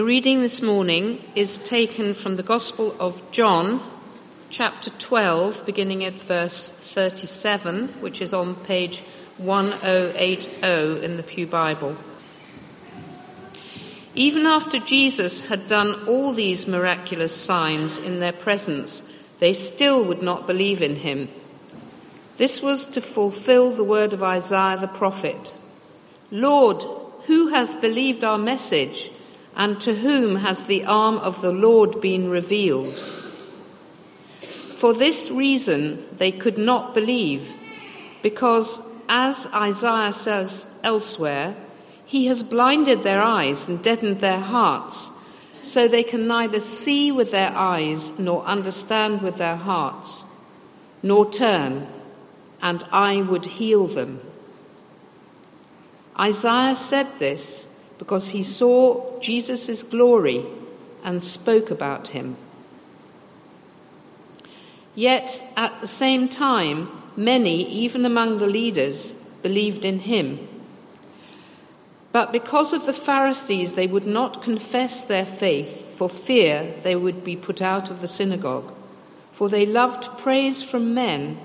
The reading this morning is taken from the Gospel of John, chapter 12, beginning at verse 37, which is on page 1080 in the Pew Bible. Even after Jesus had done all these miraculous signs in their presence, they still would not believe in him. This was to fulfill the word of Isaiah the prophet Lord, who has believed our message? And to whom has the arm of the Lord been revealed? For this reason they could not believe, because, as Isaiah says elsewhere, he has blinded their eyes and deadened their hearts, so they can neither see with their eyes nor understand with their hearts, nor turn, and I would heal them. Isaiah said this because he saw Jesus' glory and spoke about him. Yet at the same time, many, even among the leaders, believed in him. But because of the Pharisees, they would not confess their faith for fear they would be put out of the synagogue, for they loved praise from men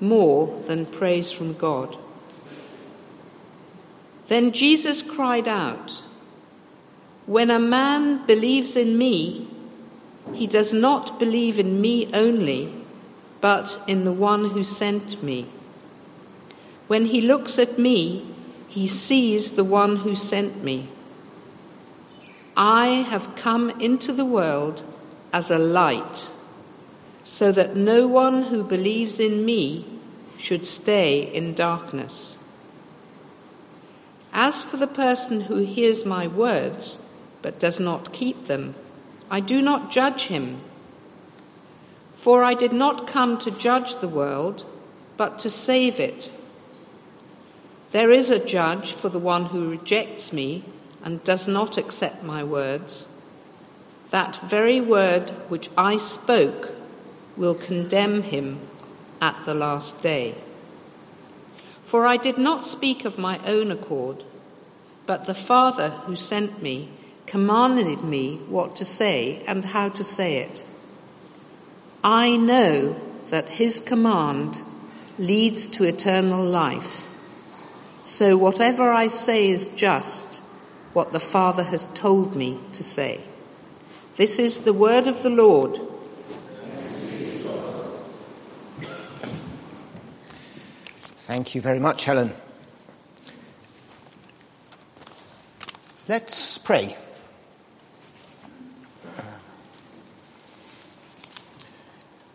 more than praise from God. Then Jesus cried out, When a man believes in me, he does not believe in me only, but in the one who sent me. When he looks at me, he sees the one who sent me. I have come into the world as a light, so that no one who believes in me should stay in darkness. As for the person who hears my words but does not keep them, I do not judge him. For I did not come to judge the world, but to save it. There is a judge for the one who rejects me and does not accept my words. That very word which I spoke will condemn him at the last day. For I did not speak of my own accord, but the Father who sent me commanded me what to say and how to say it. I know that his command leads to eternal life. So whatever I say is just what the Father has told me to say. This is the word of the Lord. Thank you very much, Helen. Let's pray.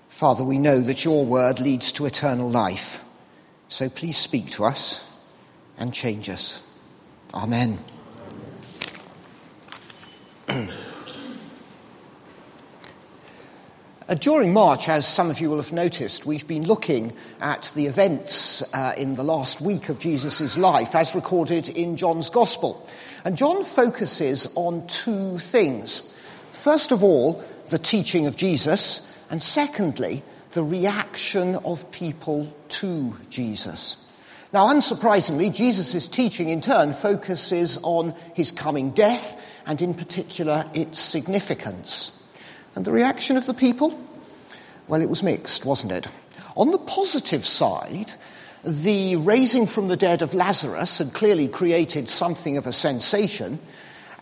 Father, we know that your word leads to eternal life, so please speak to us and change us. Amen. Uh, during March, as some of you will have noticed, we've been looking at the events uh, in the last week of Jesus' life as recorded in John's Gospel. And John focuses on two things. First of all, the teaching of Jesus, and secondly, the reaction of people to Jesus. Now, unsurprisingly, Jesus' teaching in turn focuses on his coming death and, in particular, its significance. And the reaction of the people? Well, it was mixed, wasn't it? On the positive side, the raising from the dead of Lazarus had clearly created something of a sensation,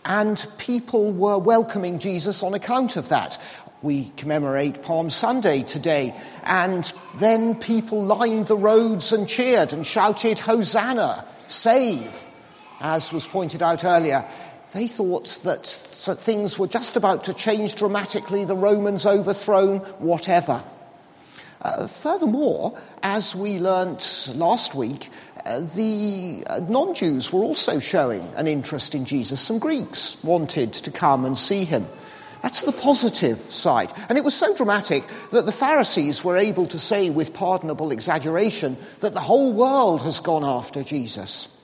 and people were welcoming Jesus on account of that. We commemorate Palm Sunday today, and then people lined the roads and cheered and shouted, Hosanna, save. As was pointed out earlier, they thought that things were just about to change dramatically, the Romans overthrown, whatever. Uh, furthermore, as we learnt last week, uh, the uh, non Jews were also showing an interest in Jesus. Some Greeks wanted to come and see him. That's the positive side. And it was so dramatic that the Pharisees were able to say with pardonable exaggeration that the whole world has gone after Jesus.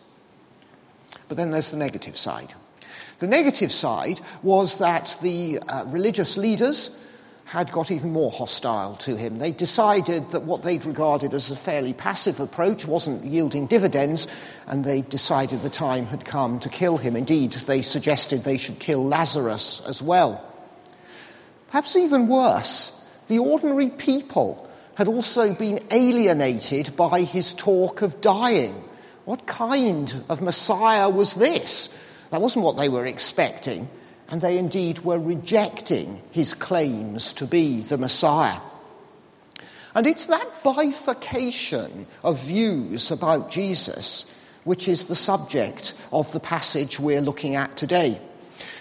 But then there's the negative side. The negative side was that the uh, religious leaders, had got even more hostile to him. They decided that what they'd regarded as a fairly passive approach wasn't yielding dividends, and they decided the time had come to kill him. Indeed, they suggested they should kill Lazarus as well. Perhaps even worse, the ordinary people had also been alienated by his talk of dying. What kind of Messiah was this? That wasn't what they were expecting and they indeed were rejecting his claims to be the Messiah. And it's that bifurcation of views about Jesus which is the subject of the passage we're looking at today.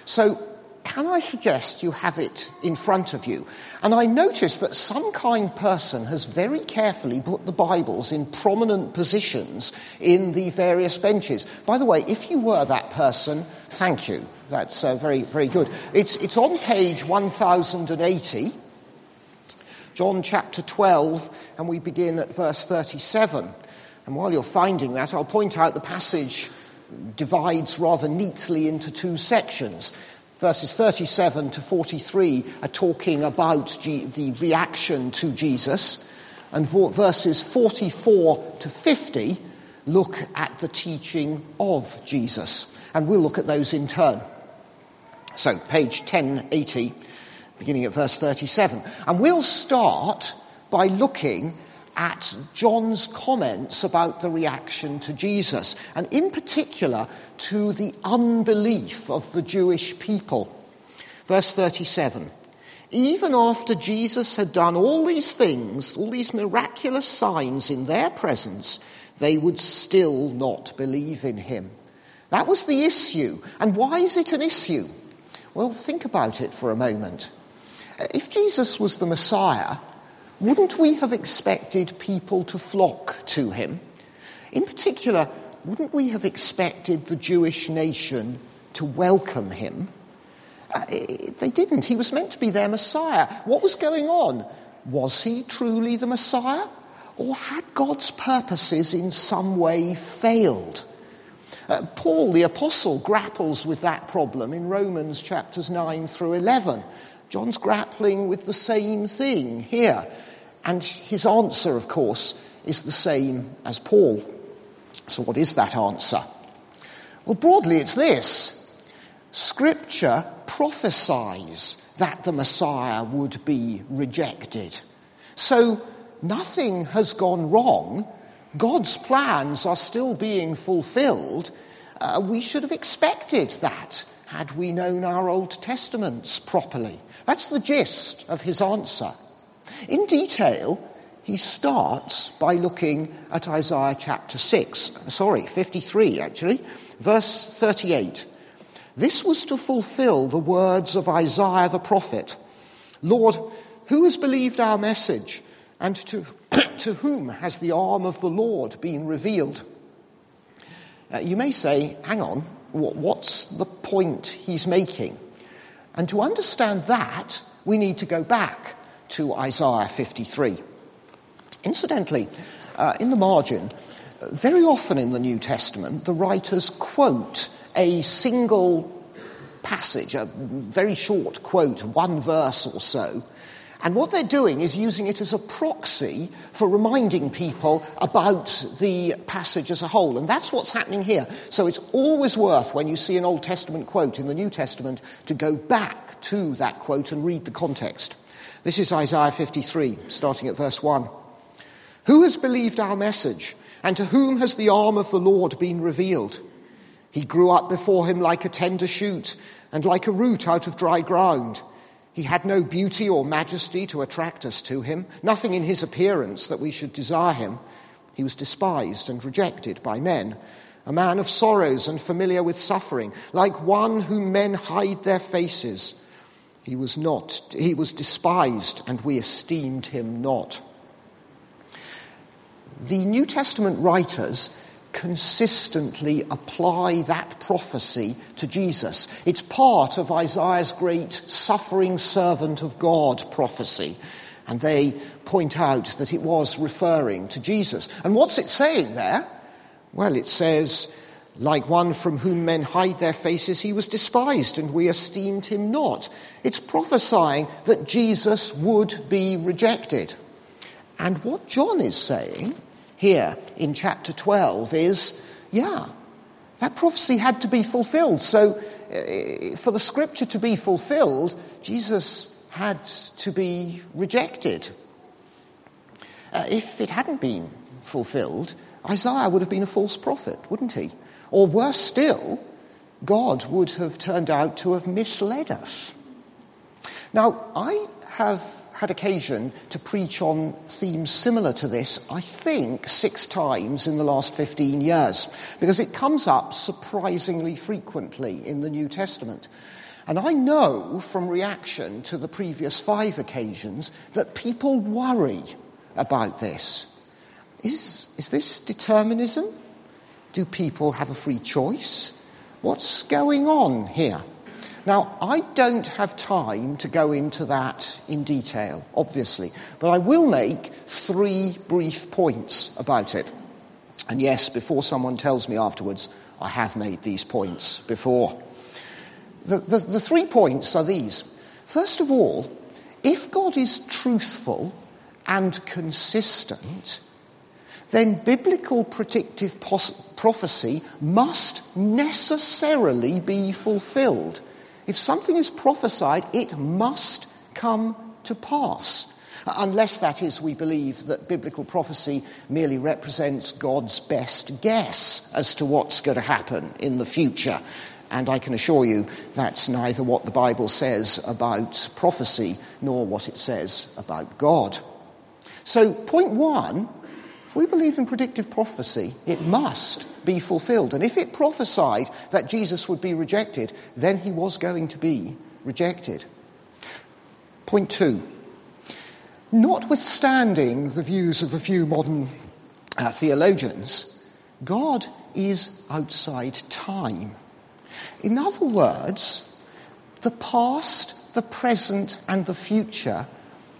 So can I suggest you have it in front of you? And I notice that some kind person has very carefully put the Bibles in prominent positions in the various benches. By the way, if you were that person, thank you. That's uh, very, very good. It's, it's on page 1080, John chapter 12, and we begin at verse 37. And while you're finding that, I'll point out the passage divides rather neatly into two sections. Verses 37 to 43 are talking about G- the reaction to Jesus, and verses 44 to 50 look at the teaching of Jesus. And we'll look at those in turn. So, page 1080, beginning at verse 37. And we'll start by looking at John's comments about the reaction to Jesus, and in particular to the unbelief of the Jewish people. Verse 37 Even after Jesus had done all these things, all these miraculous signs in their presence, they would still not believe in him. That was the issue. And why is it an issue? Well, think about it for a moment. If Jesus was the Messiah, wouldn't we have expected people to flock to him? In particular, wouldn't we have expected the Jewish nation to welcome him? Uh, they didn't. He was meant to be their Messiah. What was going on? Was he truly the Messiah? Or had God's purposes in some way failed? Uh, Paul the Apostle grapples with that problem in Romans chapters 9 through 11. John's grappling with the same thing here. And his answer, of course, is the same as Paul. So, what is that answer? Well, broadly, it's this Scripture prophesies that the Messiah would be rejected. So, nothing has gone wrong. God's plans are still being fulfilled. Uh, we should have expected that had we known our Old Testaments properly. That's the gist of his answer. In detail, he starts by looking at Isaiah chapter 6, sorry, 53 actually, verse 38. This was to fulfill the words of Isaiah the prophet Lord, who has believed our message, and to, to whom has the arm of the Lord been revealed? Uh, you may say, hang on, what's the point he's making? And to understand that, we need to go back to Isaiah 53. Incidentally, uh, in the margin, very often in the New Testament, the writers quote a single passage, a very short quote, one verse or so. And what they're doing is using it as a proxy for reminding people about the passage as a whole. And that's what's happening here. So it's always worth, when you see an Old Testament quote in the New Testament, to go back to that quote and read the context. This is Isaiah 53, starting at verse 1. Who has believed our message, and to whom has the arm of the Lord been revealed? He grew up before him like a tender shoot, and like a root out of dry ground. He had no beauty or majesty to attract us to him, nothing in his appearance that we should desire him. He was despised and rejected by men, a man of sorrows and familiar with suffering, like one whom men hide their faces. He was not, he was despised, and we esteemed him not. The New Testament writers consistently apply that prophecy to Jesus. It's part of Isaiah's great suffering servant of God prophecy. And they point out that it was referring to Jesus. And what's it saying there? Well, it says, Like one from whom men hide their faces, he was despised, and we esteemed him not. It's prophesying that Jesus would be rejected. And what John is saying here in chapter 12 is, yeah, that prophecy had to be fulfilled. So, uh, for the scripture to be fulfilled, Jesus had to be rejected. Uh, if it hadn't been fulfilled, Isaiah would have been a false prophet, wouldn't he? Or worse still, God would have turned out to have misled us. Now, I have had occasion to preach on themes similar to this, I think, six times in the last 15 years, because it comes up surprisingly frequently in the New Testament. And I know from reaction to the previous five occasions that people worry about this. Is, is this determinism? Do people have a free choice? What's going on here? Now, I don't have time to go into that in detail, obviously, but I will make three brief points about it. And yes, before someone tells me afterwards, I have made these points before. The, the, the three points are these. First of all, if God is truthful and consistent, then biblical predictive pos- prophecy must necessarily be fulfilled. If something is prophesied, it must come to pass. Unless, that is, we believe that biblical prophecy merely represents God's best guess as to what's going to happen in the future. And I can assure you that's neither what the Bible says about prophecy nor what it says about God. So, point one we believe in predictive prophecy, it must be fulfilled. And if it prophesied that Jesus would be rejected, then he was going to be rejected. Point two. Notwithstanding the views of a few modern uh, theologians, God is outside time. In other words, the past, the present, and the future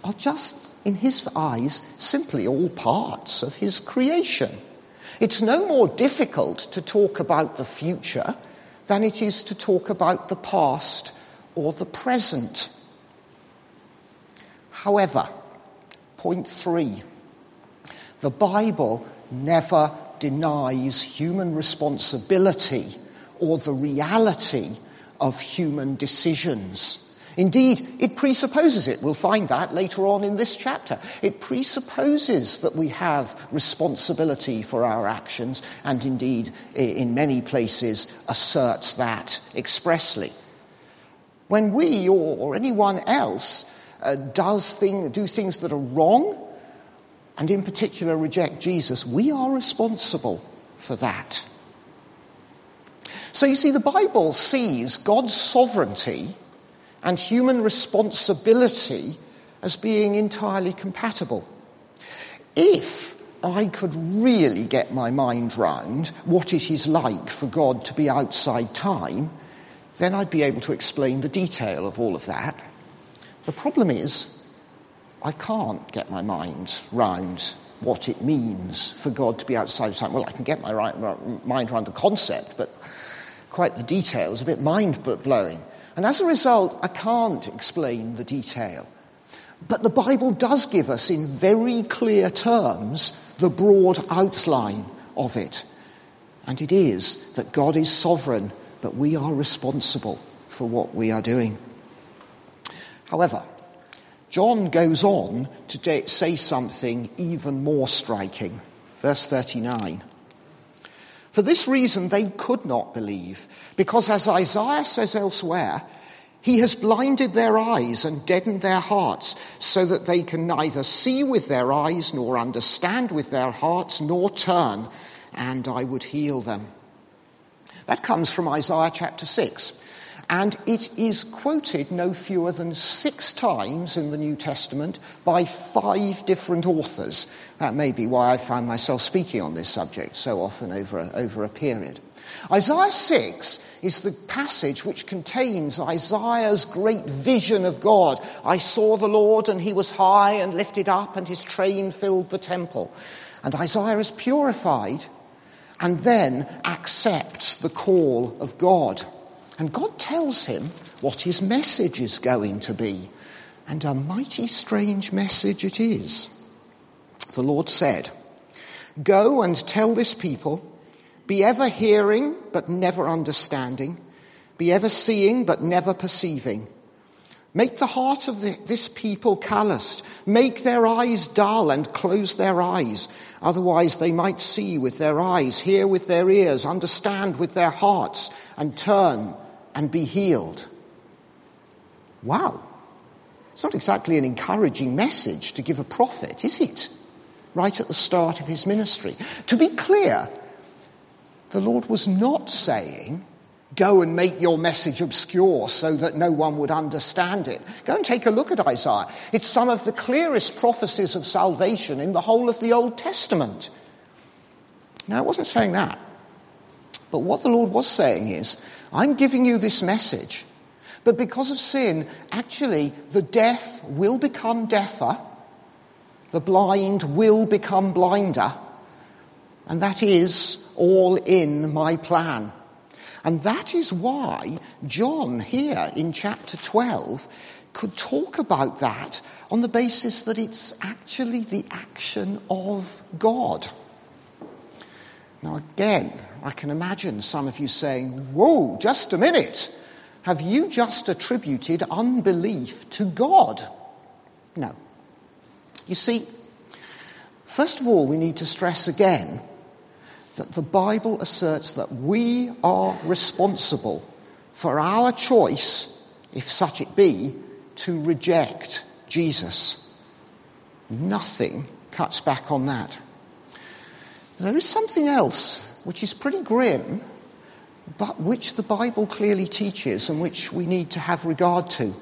are just in his eyes, simply all parts of his creation. It's no more difficult to talk about the future than it is to talk about the past or the present. However, point three, the Bible never denies human responsibility or the reality of human decisions. Indeed, it presupposes it. We'll find that later on in this chapter. It presupposes that we have responsibility for our actions, and indeed, in many places, asserts that expressly. When we or, anyone else uh, does thing, do things that are wrong, and in particular reject Jesus, we are responsible for that. So you see, the Bible sees God's sovereignty and human responsibility as being entirely compatible. If I could really get my mind round what it is like for God to be outside time, then I'd be able to explain the detail of all of that. The problem is, I can't get my mind round what it means for God to be outside of time. Well, I can get my mind around the concept, but quite the detail is a bit mind blowing. And as a result, I can't explain the detail. But the Bible does give us, in very clear terms, the broad outline of it. And it is that God is sovereign, but we are responsible for what we are doing. However, John goes on to say something even more striking. Verse 39. For this reason, they could not believe, because as Isaiah says elsewhere, he has blinded their eyes and deadened their hearts, so that they can neither see with their eyes, nor understand with their hearts, nor turn, and I would heal them. That comes from Isaiah chapter 6. And it is quoted no fewer than six times in the New Testament by five different authors. That may be why I find myself speaking on this subject so often over a, over a period. Isaiah 6 is the passage which contains Isaiah's great vision of God. I saw the Lord, and he was high and lifted up, and his train filled the temple. And Isaiah is purified and then accepts the call of God. And God tells him what his message is going to be. And a mighty strange message it is. The Lord said, Go and tell this people, be ever hearing but never understanding, be ever seeing but never perceiving. Make the heart of the, this people calloused. Make their eyes dull and close their eyes. Otherwise, they might see with their eyes, hear with their ears, understand with their hearts, and turn and be healed. Wow. It's not exactly an encouraging message to give a prophet, is it? Right at the start of his ministry. To be clear, the Lord was not saying, Go and make your message obscure so that no one would understand it. Go and take a look at Isaiah. It's some of the clearest prophecies of salvation in the whole of the Old Testament. Now, I wasn't saying that. But what the Lord was saying is, I'm giving you this message, but because of sin, actually, the deaf will become deafer, the blind will become blinder, and that is all in my plan. And that is why John, here in chapter 12, could talk about that on the basis that it's actually the action of God. Now, again, I can imagine some of you saying, Whoa, just a minute. Have you just attributed unbelief to God? No. You see, first of all, we need to stress again that the Bible asserts that we are responsible for our choice, if such it be, to reject Jesus. Nothing cuts back on that. There is something else which is pretty grim, but which the Bible clearly teaches and which we need to have regard to.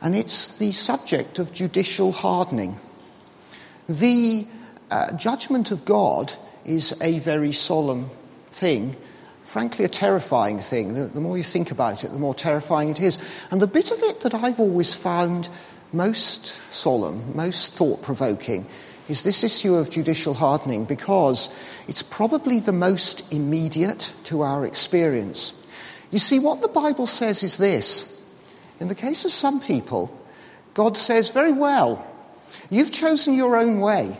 And it's the subject of judicial hardening. The uh, judgment of God is a very solemn thing, frankly, a terrifying thing. The, the, more you think about it, the more terrifying it is. And the bit of it that I've always found most solemn, most thought provoking, is this issue of judicial hardening because it's probably the most immediate to our experience. You see, what the Bible says is this. In the case of some people, God says, very well, you've chosen your own way.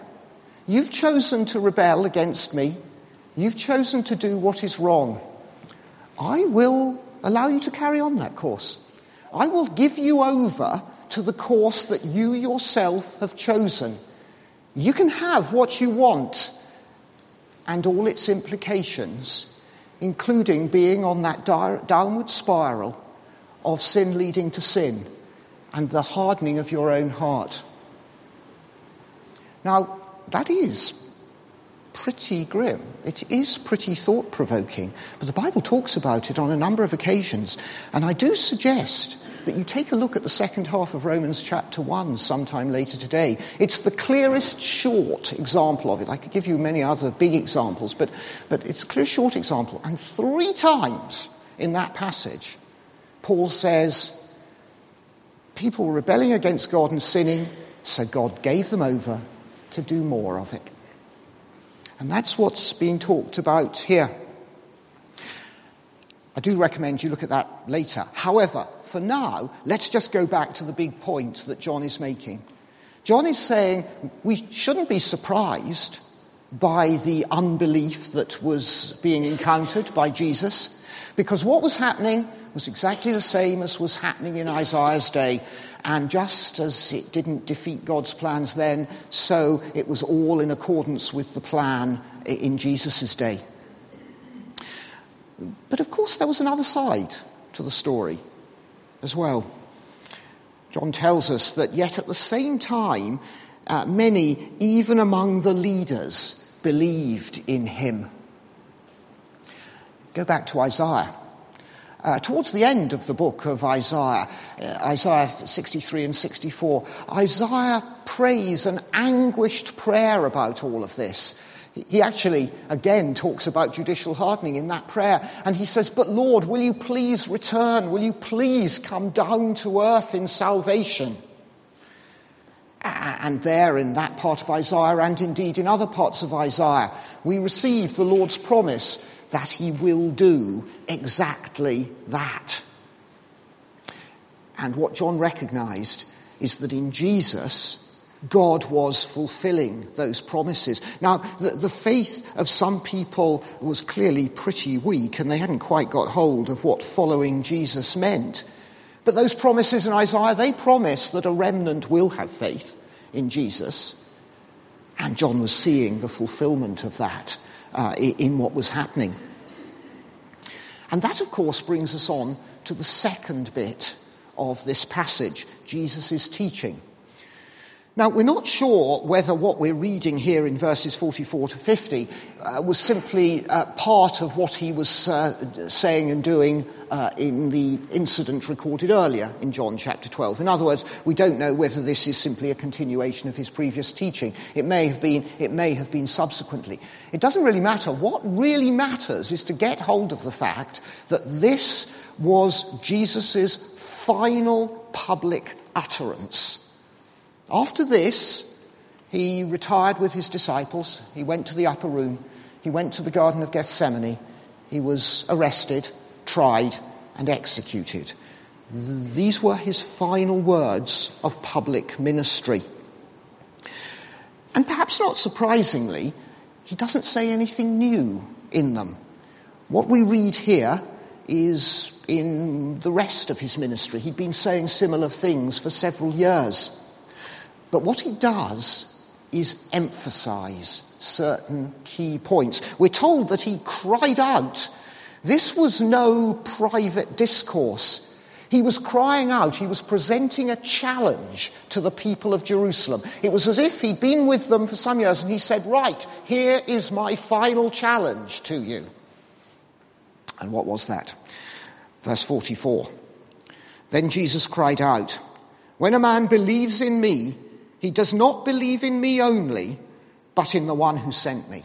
You've chosen to rebel against me. You've chosen to do what is wrong. I will allow you to carry on that course. I will give you over to the course that you yourself have chosen. You can have what you want and all its implications, including being on that downward spiral of sin leading to sin and the hardening of your own heart. Now, that is pretty grim. It is pretty thought provoking. But the Bible talks about it on a number of occasions. And I do suggest that you take a look at the second half of Romans chapter 1 sometime later today. It's the clearest short example of it. I could give you many other big examples, but, but it's a clear short example. And three times in that passage, Paul says, people were rebelling against God and sinning, so God gave them over to do more of it. And that's what's being talked about here. I do recommend you look at that later. However, for now, let's just go back to the big point that John is making. John is saying we shouldn't be surprised by the unbelief that was being encountered by Jesus, because what was happening was exactly the same as was happening in Isaiah's day. And just as it didn't defeat God's plans then, so it was all in accordance with the plan in Jesus' day. But of course, there was another side to the story as well. John tells us that yet at the same time, uh, many, even among the leaders, believed in him. Go back to Isaiah. Uh, towards the end of the book of Isaiah, uh, Isaiah 63 and 64, Isaiah prays an anguished prayer about all of this. He actually, again, talks about judicial hardening in that prayer. And he says, But Lord, will you please return? Will you please come down to earth in salvation? And there in that part of Isaiah, and indeed in other parts of Isaiah, we receive the Lord's promise that he will do exactly that. And what John recognized is that in Jesus, God was fulfilling those promises. Now, the, the, faith of some people was clearly pretty weak, and they hadn't quite got hold of what following Jesus meant. But those promises in Isaiah, they promise that a remnant will have faith in Jesus. And John was seeing the fulfillment of that uh, in what was happening. And that, of course, brings us on to the second bit of this passage Jesus' teaching. Now, we're not sure whether what we're reading here in verses 44 to 50 uh, was simply uh, part of what he was uh, saying and doing uh, in the incident recorded earlier in John chapter 12. In other words, we don't know whether this is simply a continuation of his previous teaching. It may have been, it may have been subsequently. It doesn't really matter. What really matters is to get hold of the fact that this was Jesus' final public utterance after this, he retired with his disciples. He went to the upper room. He went to the Garden of Gethsemane. He was arrested, tried, and executed. These were his final words of public ministry. And perhaps not surprisingly, he doesn't say anything new in them. What we read here is in the rest of his ministry. He'd been saying similar things for several years. But what he does is emphasize certain key points. We're told that he cried out. This was no private discourse. He was crying out, he was presenting a challenge to the people of Jerusalem. It was as if he'd been with them for some years and he said, Right, here is my final challenge to you. And what was that? Verse 44. Then Jesus cried out, When a man believes in me, he does not believe in me only, but in the one who sent me.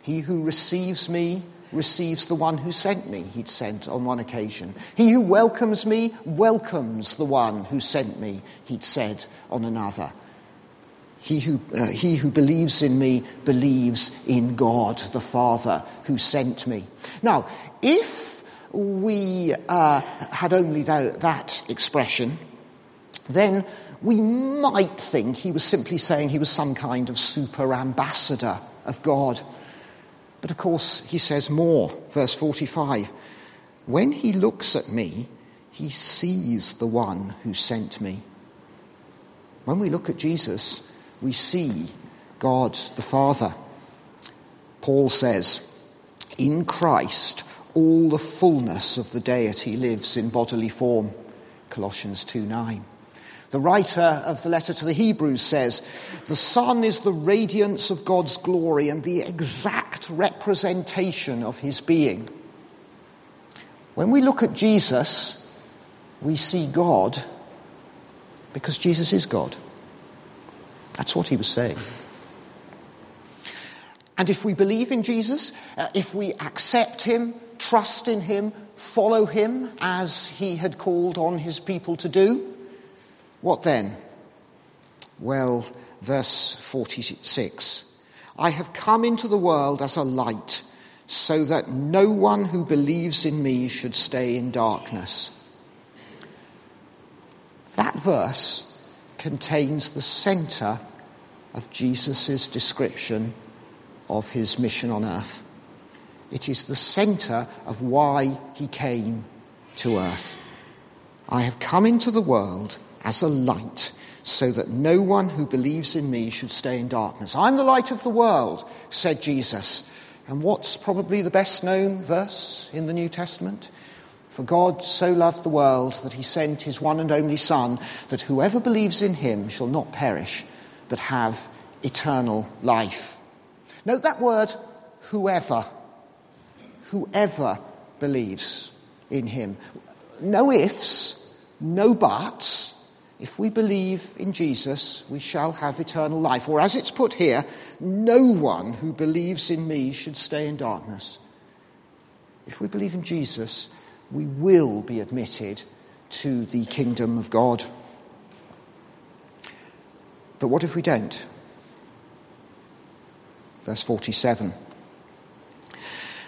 He who receives me receives the one who sent me, he'd said on one occasion. He who welcomes me welcomes the one who sent me, he'd said on another. He who, uh, he who believes in me believes in God the Father who sent me. Now, if we uh, had only that, that expression, then we might think he was simply saying he was some kind of super ambassador of God. But of course, he says more. Verse 45 When he looks at me, he sees the one who sent me. When we look at Jesus, we see God the Father. Paul says, In Christ, all the fullness of the deity lives in bodily form. Colossians 2 9. The writer of the letter to the Hebrews says, The Son is the radiance of God's glory and the exact representation of his being. When we look at Jesus, we see God because Jesus is God. That's what he was saying. And if we believe in Jesus, uh, if we accept him, trust in him, follow him as he had called on his people to do, what then? Well, verse 46 I have come into the world as a light, so that no one who believes in me should stay in darkness. That verse contains the center of Jesus' description of his mission on earth. It is the center of why he came to earth. I have come into the world as a light, so that no one who believes in me should stay in darkness. I'm the light of the world, said Jesus. And what's probably the best known verse in the New Testament? For God so loved the world that he sent his one and only Son, that whoever believes in him shall not perish, but have eternal life. Note that word, whoever. Whoever believes in him. No ifs, no buts, if we believe in Jesus, we shall have eternal life. Or as it's put here, no one who believes in me should stay in darkness. If we believe in Jesus, we will be admitted to the kingdom of God. But what if we don't? Verse 47.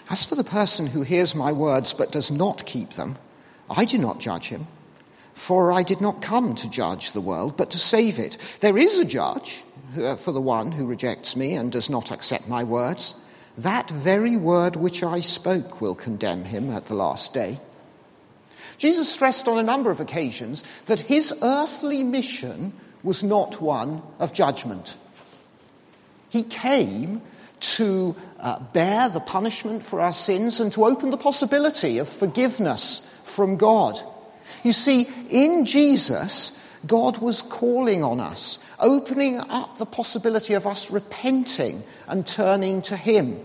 As for the person who hears my words but does not keep them, I do not judge him. For I did not come to judge the world, but to save it. There is a judge uh, for the one who rejects me and does not accept my words. That very word which I spoke will condemn him at the last day. Jesus stressed on a number of occasions that his earthly mission was not one of judgment. He came to uh, bear the punishment for our sins and to open the possibility of forgiveness from God. You see, in Jesus, God was calling on us, opening up the possibility of us repenting and turning to Him,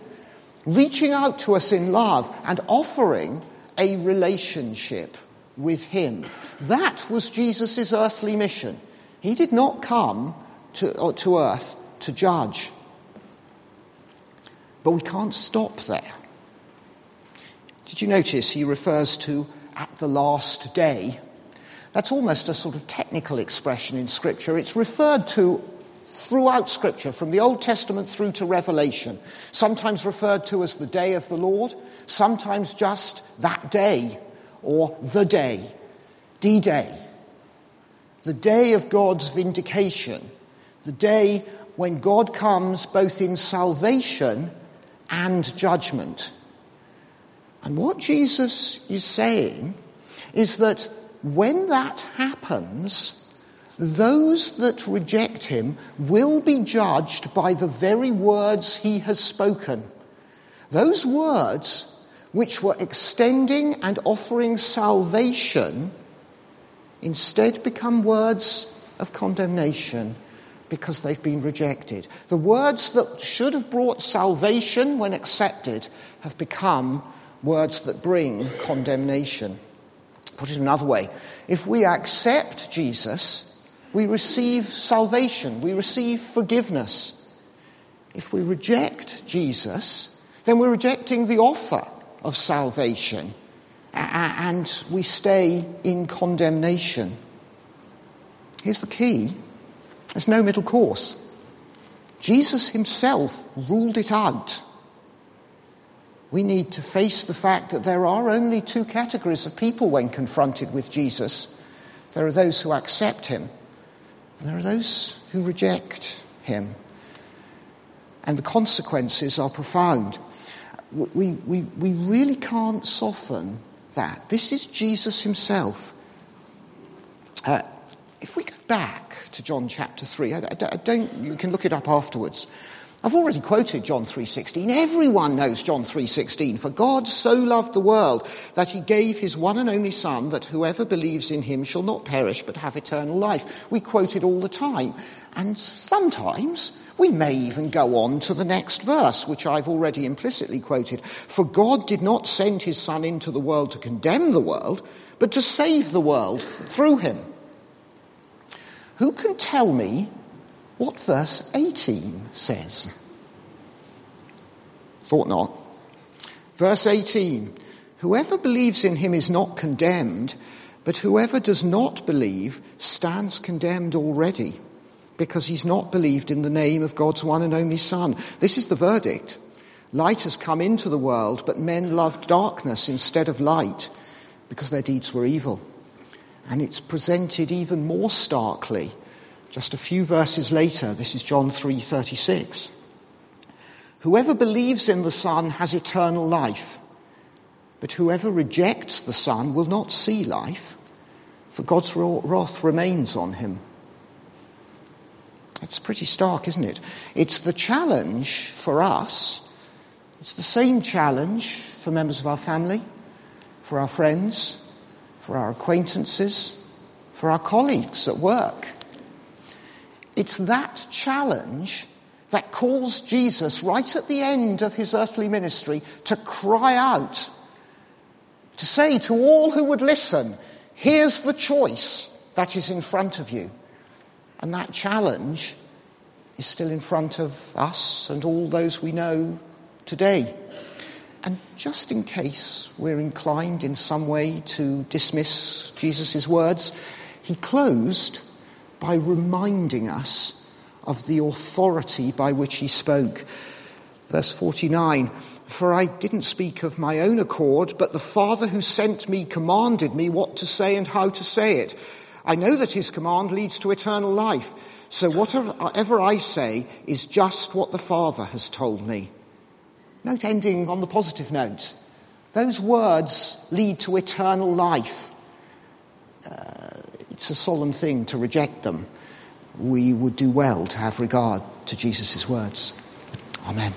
reaching out to us in love and offering a relationship with Him. That was Jesus' earthly mission. He did not come to, uh, to earth to judge. But we can't stop there. Did you notice he refers to at the last day? That's almost a sort of technical expression in Scripture. It's referred to throughout Scripture, from the Old Testament through to Revelation. Sometimes referred to as the day of the Lord, sometimes just that day or the day, D Day. The day of God's vindication, the day when God comes both in salvation and judgment. And what Jesus is saying is that when that happens, those that reject him will be judged by the very words he has spoken. Those words which were extending and offering salvation instead become words of condemnation because they've been rejected. The words that should have brought salvation when accepted have become words that bring condemnation. Put it another way, if we accept Jesus, we receive salvation, we receive forgiveness. If we reject Jesus, then we're rejecting the offer of salvation and we stay in condemnation. Here's the key there's no middle course. Jesus himself ruled it out. We need to face the fact that there are only two categories of people when confronted with Jesus there are those who accept him, and there are those who reject him. And the consequences are profound. We, we, we really can't soften that. This is Jesus himself. Uh, if we go back to John chapter 3, I, I, I don't, you can look it up afterwards. I've already quoted John 3:16. Everyone knows John 3:16. For God so loved the world that he gave his one and only son that whoever believes in him shall not perish but have eternal life. We quote it all the time. And sometimes we may even go on to the next verse, which I've already implicitly quoted. For God did not send his son into the world to condemn the world, but to save the world through him. Who can tell me what verse 18 says? Thought not. Verse 18 Whoever believes in him is not condemned, but whoever does not believe stands condemned already, because he's not believed in the name of God's one and only Son. This is the verdict. Light has come into the world, but men loved darkness instead of light, because their deeds were evil. And it's presented even more starkly just a few verses later. This is John 3:36. Whoever believes in the Son has eternal life, but whoever rejects the Son will not see life, for God's wrath remains on him. It's pretty stark, isn't it? It's the challenge for us. It's the same challenge for members of our family, for our friends, for our acquaintances, for our colleagues at work. It's that challenge that calls Jesus right at the end of his earthly ministry to cry out, to say to all who would listen, here's the choice that is in front of you. And that challenge is still in front of us and all those we know today. And just in case we're inclined in some way to dismiss Jesus' words, he closed by reminding us of the authority by which he spoke. Verse 49 For I didn't speak of my own accord, but the Father who sent me commanded me what to say and how to say it. I know that his command leads to eternal life. So whatever I say is just what the Father has told me. Note ending on the positive note. Those words lead to eternal life. Uh, it's a solemn thing to reject them. We would do well to have regard to Jesus' words. Amen.